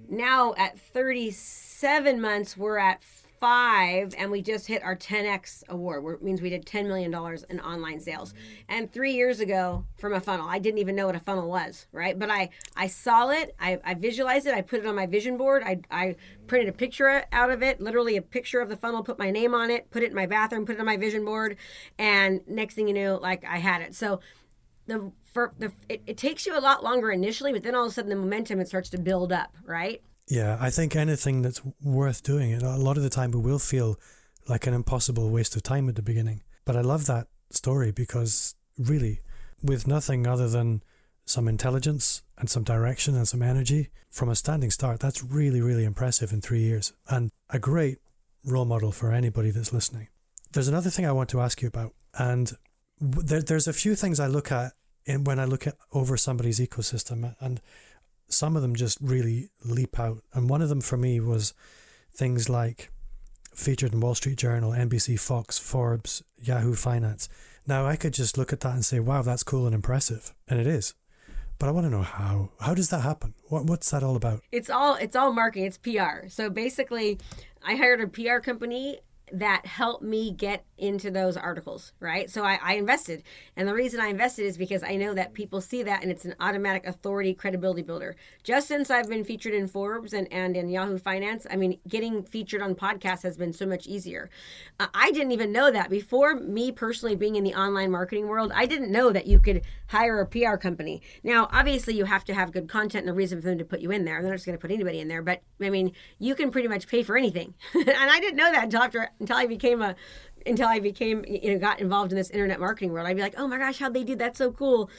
Now at 37 months, we're at five, and we just hit our 10x award, which means we did 10 million dollars in online sales. And three years ago, from a funnel, I didn't even know what a funnel was, right? But I I saw it, I, I visualized it, I put it on my vision board, I I printed a picture out of it, literally a picture of the funnel, put my name on it, put it in my bathroom, put it on my vision board, and next thing you know, like I had it. So the for the it, it takes you a lot longer initially, but then all of a sudden the momentum it starts to build up, right? Yeah, I think anything that's worth doing, a lot of the time we will feel like an impossible waste of time at the beginning. But I love that story because really, with nothing other than some intelligence and some direction and some energy from a standing start, that's really, really impressive in three years and a great role model for anybody that's listening. There's another thing I want to ask you about, and there, there's a few things I look at in, when I look at over somebody's ecosystem, and some of them just really leap out. And one of them for me was things like featured in Wall Street Journal, NBC, Fox, Forbes, Yahoo Finance. Now I could just look at that and say, "Wow, that's cool and impressive," and it is. But I want to know how. How does that happen? What What's that all about? It's all it's all marketing. It's PR. So basically, I hired a PR company that helped me get into those articles, right? So I, I, invested. And the reason I invested is because I know that people see that and it's an automatic authority credibility builder. Just since I've been featured in Forbes and, and in Yahoo Finance, I mean, getting featured on podcasts has been so much easier. Uh, I didn't even know that. Before me personally being in the online marketing world, I didn't know that you could hire a PR company. Now, obviously, you have to have good content and a reason for them to put you in there. They're not just going to put anybody in there, but I mean, you can pretty much pay for anything. [LAUGHS] and I didn't know that until after until I became a until I became you know got involved in this internet marketing world. I'd be like, oh my gosh, how'd they do that? So cool.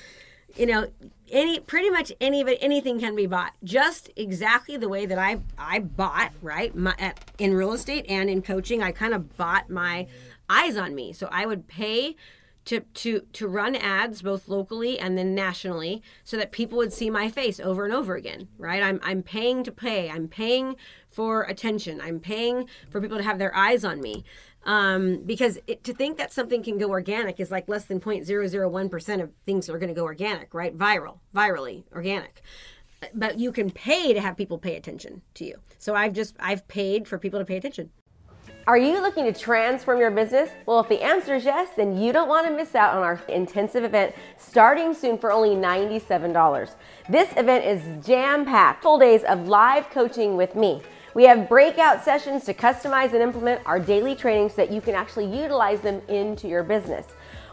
You know, any pretty much any anything can be bought just exactly the way that I I bought right my, at, in real estate and in coaching. I kind of bought my eyes on me, so I would pay to to to run ads both locally and then nationally so that people would see my face over and over again right i'm i'm paying to pay i'm paying for attention i'm paying for people to have their eyes on me Um, because it, to think that something can go organic is like less than 0.001% of things are going to go organic, right? Viral, virally, organic. But you can pay to have people pay attention to you. So I've just, I've paid for people to pay attention. Are you looking to transform your business? Well, if the answer is yes, then you don't want to miss out on our intensive event starting soon for only $97. This event is jam packed, full days of live coaching with me. We have breakout sessions to customize and implement our daily trainings so that you can actually utilize them into your business.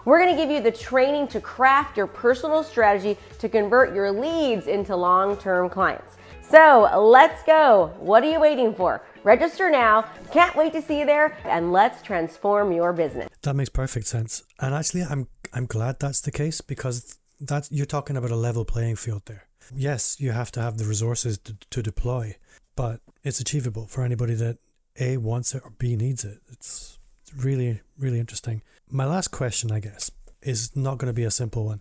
We're to give you the training to craft your personal strategy to convert your leads into long term clients. So let's go. What are you waiting for? Register now. Can't wait to see you there and let's transform your business. That makes perfect sense. And actually I'm I'm glad that's the case because that you're talking about a level playing field there. Yes, you have to have the resources to, to deploy, but it's achievable for anybody that A wants it or B needs it. It's, really really interesting. My last question, I guess, is not going to be a simple one,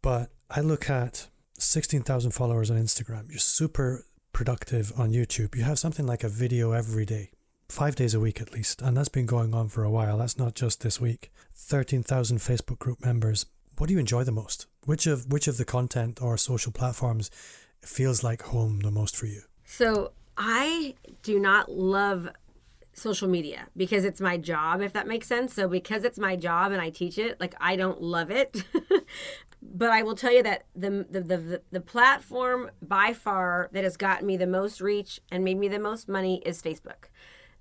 but I look at 16,000 followers on Instagram. You're super productive on YouTube. You have something like a video every day, five days a week at least, and that's been going on for a while. That's not just this week. 13,000 Facebook group members. What do you enjoy the most? Which of which of the content or social platforms feels like home the most for you? So I do not love social media because it's my job if that makes sense. So because it's my job and i teach it like i don't love it. [LAUGHS] But I will tell you that the, the the the platform by far that has gotten me the most reach and made me the most money is Facebook,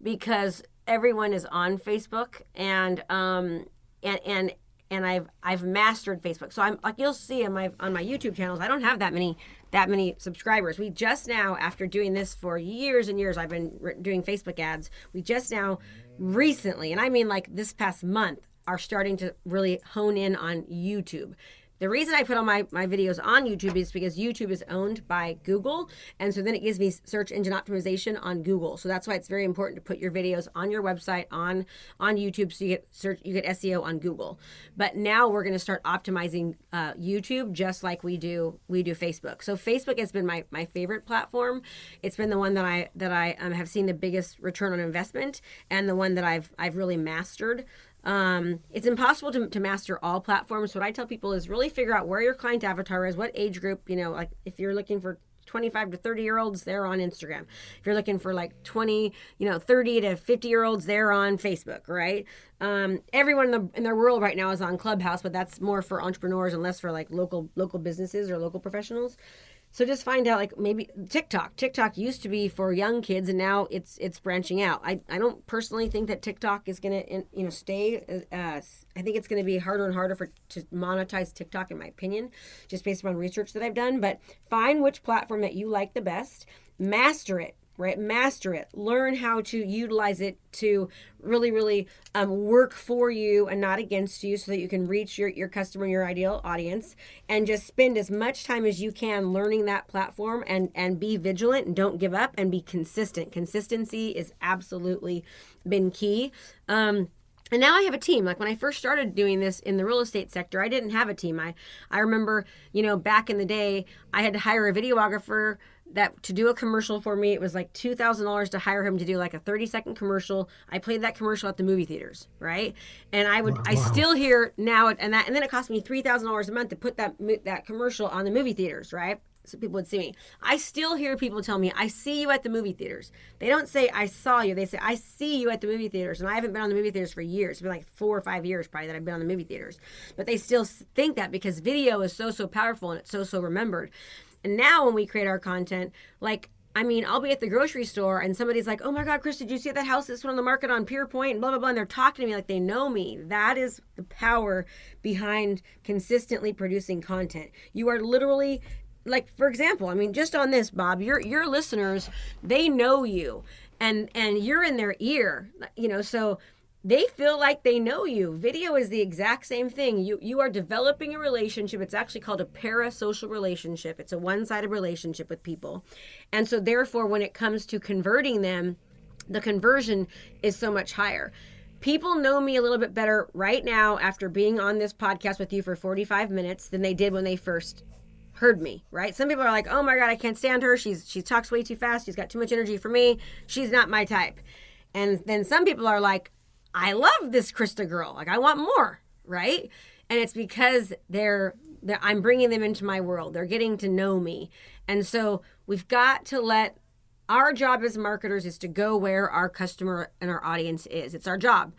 because everyone is on Facebook and um and and and I've I've mastered Facebook. So I'm like you'll see on my on my YouTube channels, I don't have that many that many subscribers. We just now after doing this for years and years I've been re- doing Facebook ads. We just now recently, and I mean like this past month are starting to really hone in on YouTube the reason I put all my, my videos on YouTube is because YouTube is owned by Google. And so then it gives me search engine optimization on Google. So that's why it's very important to put your videos on your website on on YouTube so you get search you get SEO on Google. But now we're going to start optimizing uh, YouTube just like we do we do Facebook. So Facebook has been my, my favorite platform. It's been the one that I that I um, have seen the biggest return on investment and the one that I've I've really mastered. Um, it's impossible to, to master all platforms. What I tell people is really figure out where your client avatar is, what age group, you know, like if you're looking for 25 to 30 year olds, they're on Instagram. If you're looking for like 20, you know, 30 to 50 year olds, they're on Facebook, right? Um, everyone in, the, in their world right now is on Clubhouse, but that's more for entrepreneurs and less for like local local businesses or local professionals. So just find out like maybe TikTok. TikTok used to be for young kids and now it's it's branching out. I, I don't personally think that TikTok is going to you know stay uh, I think it's going to be harder and harder for to monetize TikTok in my opinion, just based on research that I've done, but find which platform that you like the best, master it, right master it learn how to utilize it to really really um, work for you and not against you so that you can reach your, your customer your ideal audience and just spend as much time as you can learning that platform and and be vigilant and don't give up and be consistent consistency is absolutely been key um, and now I have a team. Like when I first started doing this in the real estate sector, I didn't have a team. I, I remember, you know, back in the day, I had to hire a videographer that to do a commercial for me. It was like two thousand dollars to hire him to do like a thirty second commercial. I played that commercial at the movie theaters, right? And I would, wow. I still hear now, and that, and then it cost me three thousand dollars a month to put that that commercial on the movie theaters, right? So people would see me. I still hear people tell me, "I see you at the movie theaters." They don't say "I saw you." They say "I see you at the movie theaters," and I haven't been on the movie theaters for years. It's been like four or five years probably that I've been on the movie theaters, but they still think that because video is so so powerful and it's so so remembered. And now when we create our content, like I mean, I'll be at the grocery store and somebody's like, "Oh my God, Chris, did you see that house that's on the market on Pier Point?" Blah blah blah. And they're talking to me like they know me. That is the power behind consistently producing content. You are literally like, for example, I mean, just on this, Bob, your your listeners, they know you, and and you're in their ear, you know. So they feel like they know you. Video is the exact same thing. You you are developing a relationship. It's actually called a parasocial relationship. It's a one-sided relationship with people. And so therefore when it comes to converting them, the conversion is so much higher. People know me a little bit better right now after being on this podcast with you for 45 minutes than they did when they first heard me, right? Some people are like, "Oh my god, I can't stand her. She's she talks way too fast. She's got too much energy for me. She's not my type." And then some people are like, I love this Krista girl. Like I want more, right? And it's because they're, they're I'm bringing them into my world. They're getting to know me. And so we've got to let our job as marketers is to go where our customer and our audience is. It's our job.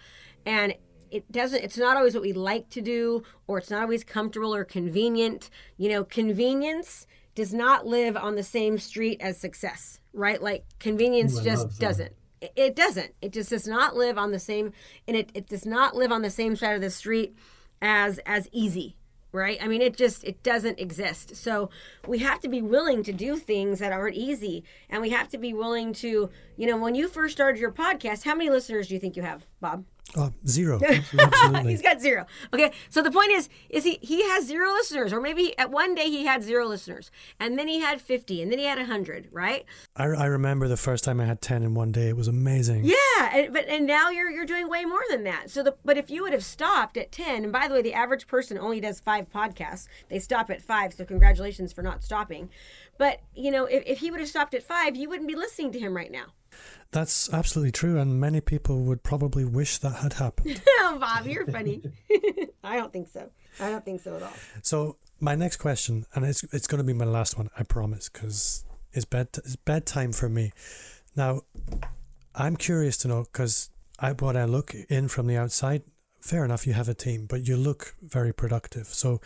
And it doesn't it's not always what we like to do or it's not always comfortable or convenient. You know, convenience does not live on the same street as success, right? Like convenience Ooh, just doesn't. It- doesn't. It just does not live on the same and it, it does not live on the same side of the street as as easy right? I mean it just it doesn't exist. So we have to be willing to do things that aren't easy and we have to be willing to you know when you first started your podcast how many listeners do you think you have bob Oh, zero. [LAUGHS] Absolutely. He's got zero. Okay, so the point is, is he he has zero listeners, or maybe at one day he had zero listeners, and then he had fifty, and then he had hundred, right? I, I remember the first time I had 10 in one day. It was amazing. Yeah, and, but and now you're you're doing way more than that. So the but if you would have stopped at ten, and by the way, the average person only does five podcasts. They stop at five, so congratulations for not stopping. But you know, if, if he would have stopped at five, you wouldn't be listening to him right now. That's absolutely true. And many people would probably wish that had happened. [LAUGHS] oh, Bob, you're funny. [LAUGHS] I don't think so. I don't think so at all. So my next question, and it's it's going to be my last one, I promise, because it's bed it's bedtime for me. Now, I'm curious to know because I when I look in from the outside, fair enough, you have a team, but you look very productive. So.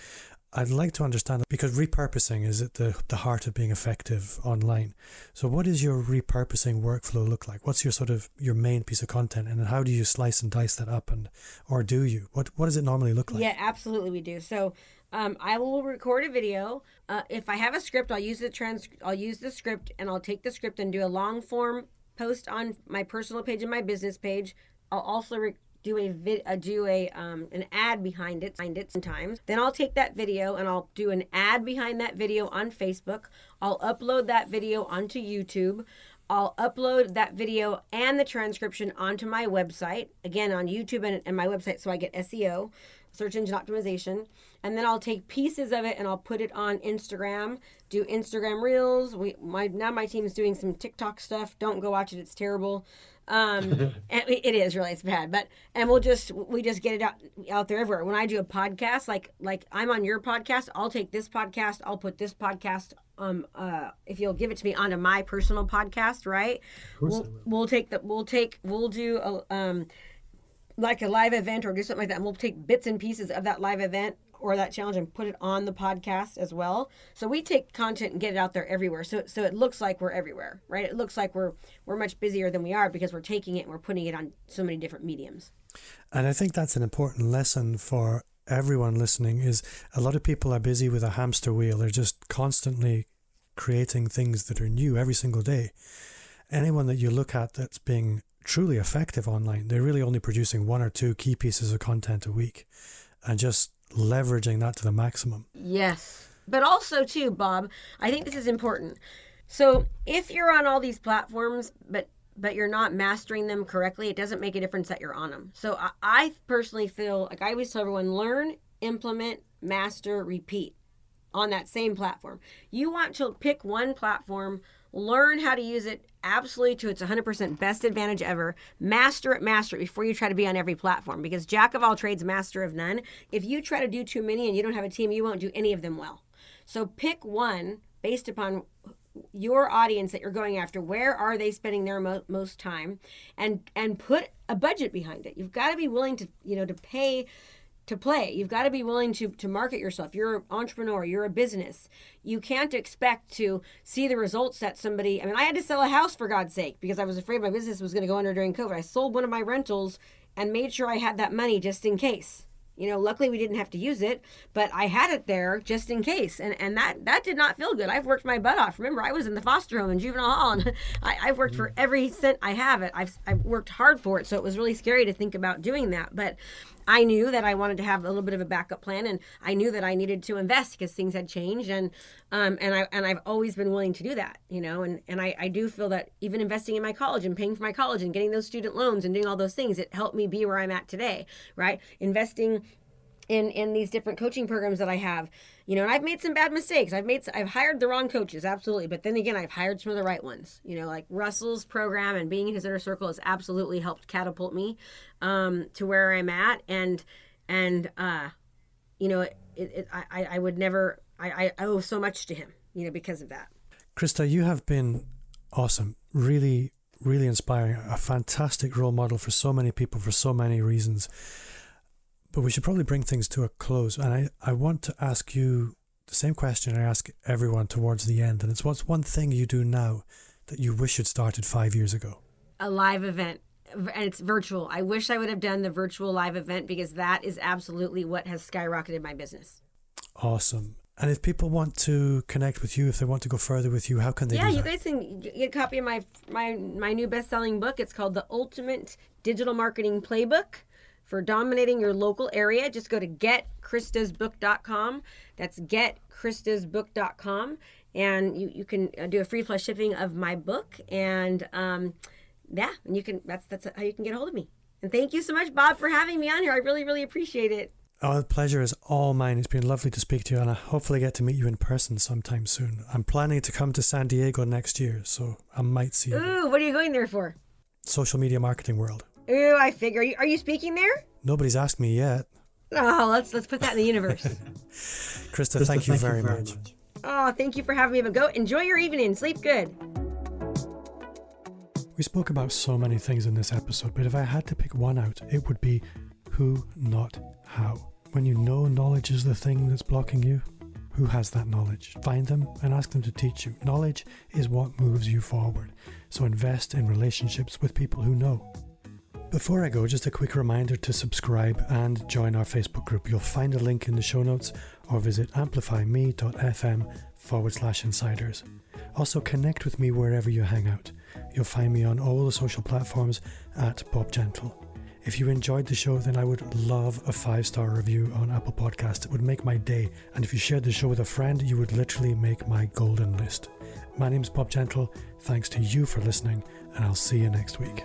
I'd like to understand because repurposing is at the the heart of being effective online. So, what does your repurposing workflow look like? What's your sort of your main piece of content, and how do you slice and dice that up, and or do you? What what does it normally look like? Yeah, absolutely, we do. So um, I will record a video. Uh, if I have a script, I'll use the trans. I'll use the script, and I'll take the script and do a long form post on my personal page and my business page. I'll also do a vid, uh, do a um, an ad behind it, behind it sometimes. Then I'll take that video and I'll do an ad behind that video on Facebook. I'll upload that video onto YouTube. I'll upload that video and the transcription onto my website, again on YouTube and, and my website, so I get SEO, search engine optimization. And then I'll take pieces of it and I'll put it on Instagram, do Instagram reels. We my now my team's doing some TikTok stuff. Don't go watch it; it's terrible. Um, [LAUGHS] and it it is really it's bad, but and we'll just we just get it out out there everywhere. When I do a podcast, like like I'm on your podcast, I'll take this podcast, I'll put this podcast um uh if you'll give it to me onto my personal podcast, right? We'll we'll take the we'll take we'll do a um like a live event or do something like that, and we'll take bits and pieces of that live event or that challenge and put it on the podcast as well. So we take content and get it out there everywhere. So so it looks like we're everywhere, right? It looks like we're we're much busier than we are because we're taking it and we're putting it on so many different mediums. And I think that's an important lesson for everyone listening is a lot of people are busy with a hamster wheel. They're just constantly creating things that are new every single day. Anyone that you look at that's being truly effective online, they're really only producing one or two key pieces of content a week and just leveraging that to the maximum. Yes. But also too, Bob, I think this is important. So if you're on all these platforms, but but you're not mastering them correctly, it doesn't make a difference that you're on them. So I, I personally feel like I always tell everyone: learn, implement, master, repeat on that same platform. You want to pick one platform, learn how to use it absolutely to its 100% best advantage ever. Master it, master it before you try to be on every platform because jack of all trades, master of none. If you try to do too many and you don't have a team, you won't do any of them well. So pick one based upon your audience that you're going after where are they spending their mo- most time and and put a budget behind it you've got to be willing to you know to pay to play. You've got to be willing to to market yourself. You're an entrepreneur, you're a business. You can't expect to see the results that somebody I mean, I had to sell a house for God's sake because I was afraid my business was going to go under during COVID. I sold one of my rentals and made sure I had that money just in case. You know, luckily we didn't have to use it, but I had it there just in case, and and that that did not feel good. I've worked my butt off. Remember, I was in the foster home and juvenile hall, and [LAUGHS] I, I've worked for mm-hmm. every cent I have. It. I've I've worked hard for it, so it was really scary to think about doing that. But I knew that I wanted to have a little bit of a backup plan, and I knew that I needed to invest because things had changed, and um, and I and I've always been willing to do that, you know, and and I I do feel that even investing in my college and paying for my college and getting those student loans and doing all those things, it helped me be where I'm at today, right? Investing in in these different coaching programs that I have. You know, and I've made some bad mistakes. I've made I've hired the wrong coaches, absolutely. But then again, I've hired some of the right ones. You know, like Russell's program and being in his inner circle has absolutely helped catapult me um, to where I'm at. And and uh, you know, it, it, I I would never I, I owe so much to him. You know, because of that. Krista, you have been awesome. Really, really inspiring. A fantastic role model for so many people for so many reasons. But we should probably bring things to a close. And I, I want to ask you the same question I ask everyone towards the end. And it's what's one thing you do now that you wish had started five years ago? A live event. And it's virtual. I wish I would have done the virtual live event because that is absolutely what has skyrocketed my business. Awesome. And if people want to connect with you, if they want to go further with you, how can they? Yeah, you guys can get a copy of my my my new best selling book. It's called The Ultimate Digital Marketing Playbook for dominating your local area, just go to getkristasbook.com. That's getkristasbook.com. And you, you can uh, do a free plus shipping of my book. And um, yeah, and you can, that's, that's how you can get a hold of me. And thank you so much, Bob, for having me on here. I really, really appreciate it. Oh, the pleasure is all mine. It's been lovely to speak to you, and I hopefully get to meet you in person sometime soon. I'm planning to come to San Diego next year, so I might see you. Ooh, what are you going there for? Social media marketing world. Ooh, I figure. Are you, speaking there? Nobody's asked me yet. Oh, let's let's put that in the universe. [LAUGHS] Krista, Krista, thank, you, thank very you very much. much. Oh, thank you for having me. But go enjoy your evening. Sleep good. We spoke about so many things in this episode, but if I had to pick one out, it would be who, not how. When you know knowledge is the thing that's blocking you, who has that knowledge? Find them and ask them to teach you. Knowledge is what moves you forward. So invest in relationships with people who know. Before I go, just a quick reminder to subscribe and join our Facebook group. You'll find a link in the show notes or visit amplifyme.fm forward slash insiders. Also, connect with me wherever you hang out. You'll find me on all the social platforms at Bob Gentle. If you enjoyed the show, then I would love a five star review on Apple Podcast. It would make my day. And if you shared the show with a friend, you would literally make my golden list. My name's Bob Gentle. Thanks to you for listening, and I'll see you next week.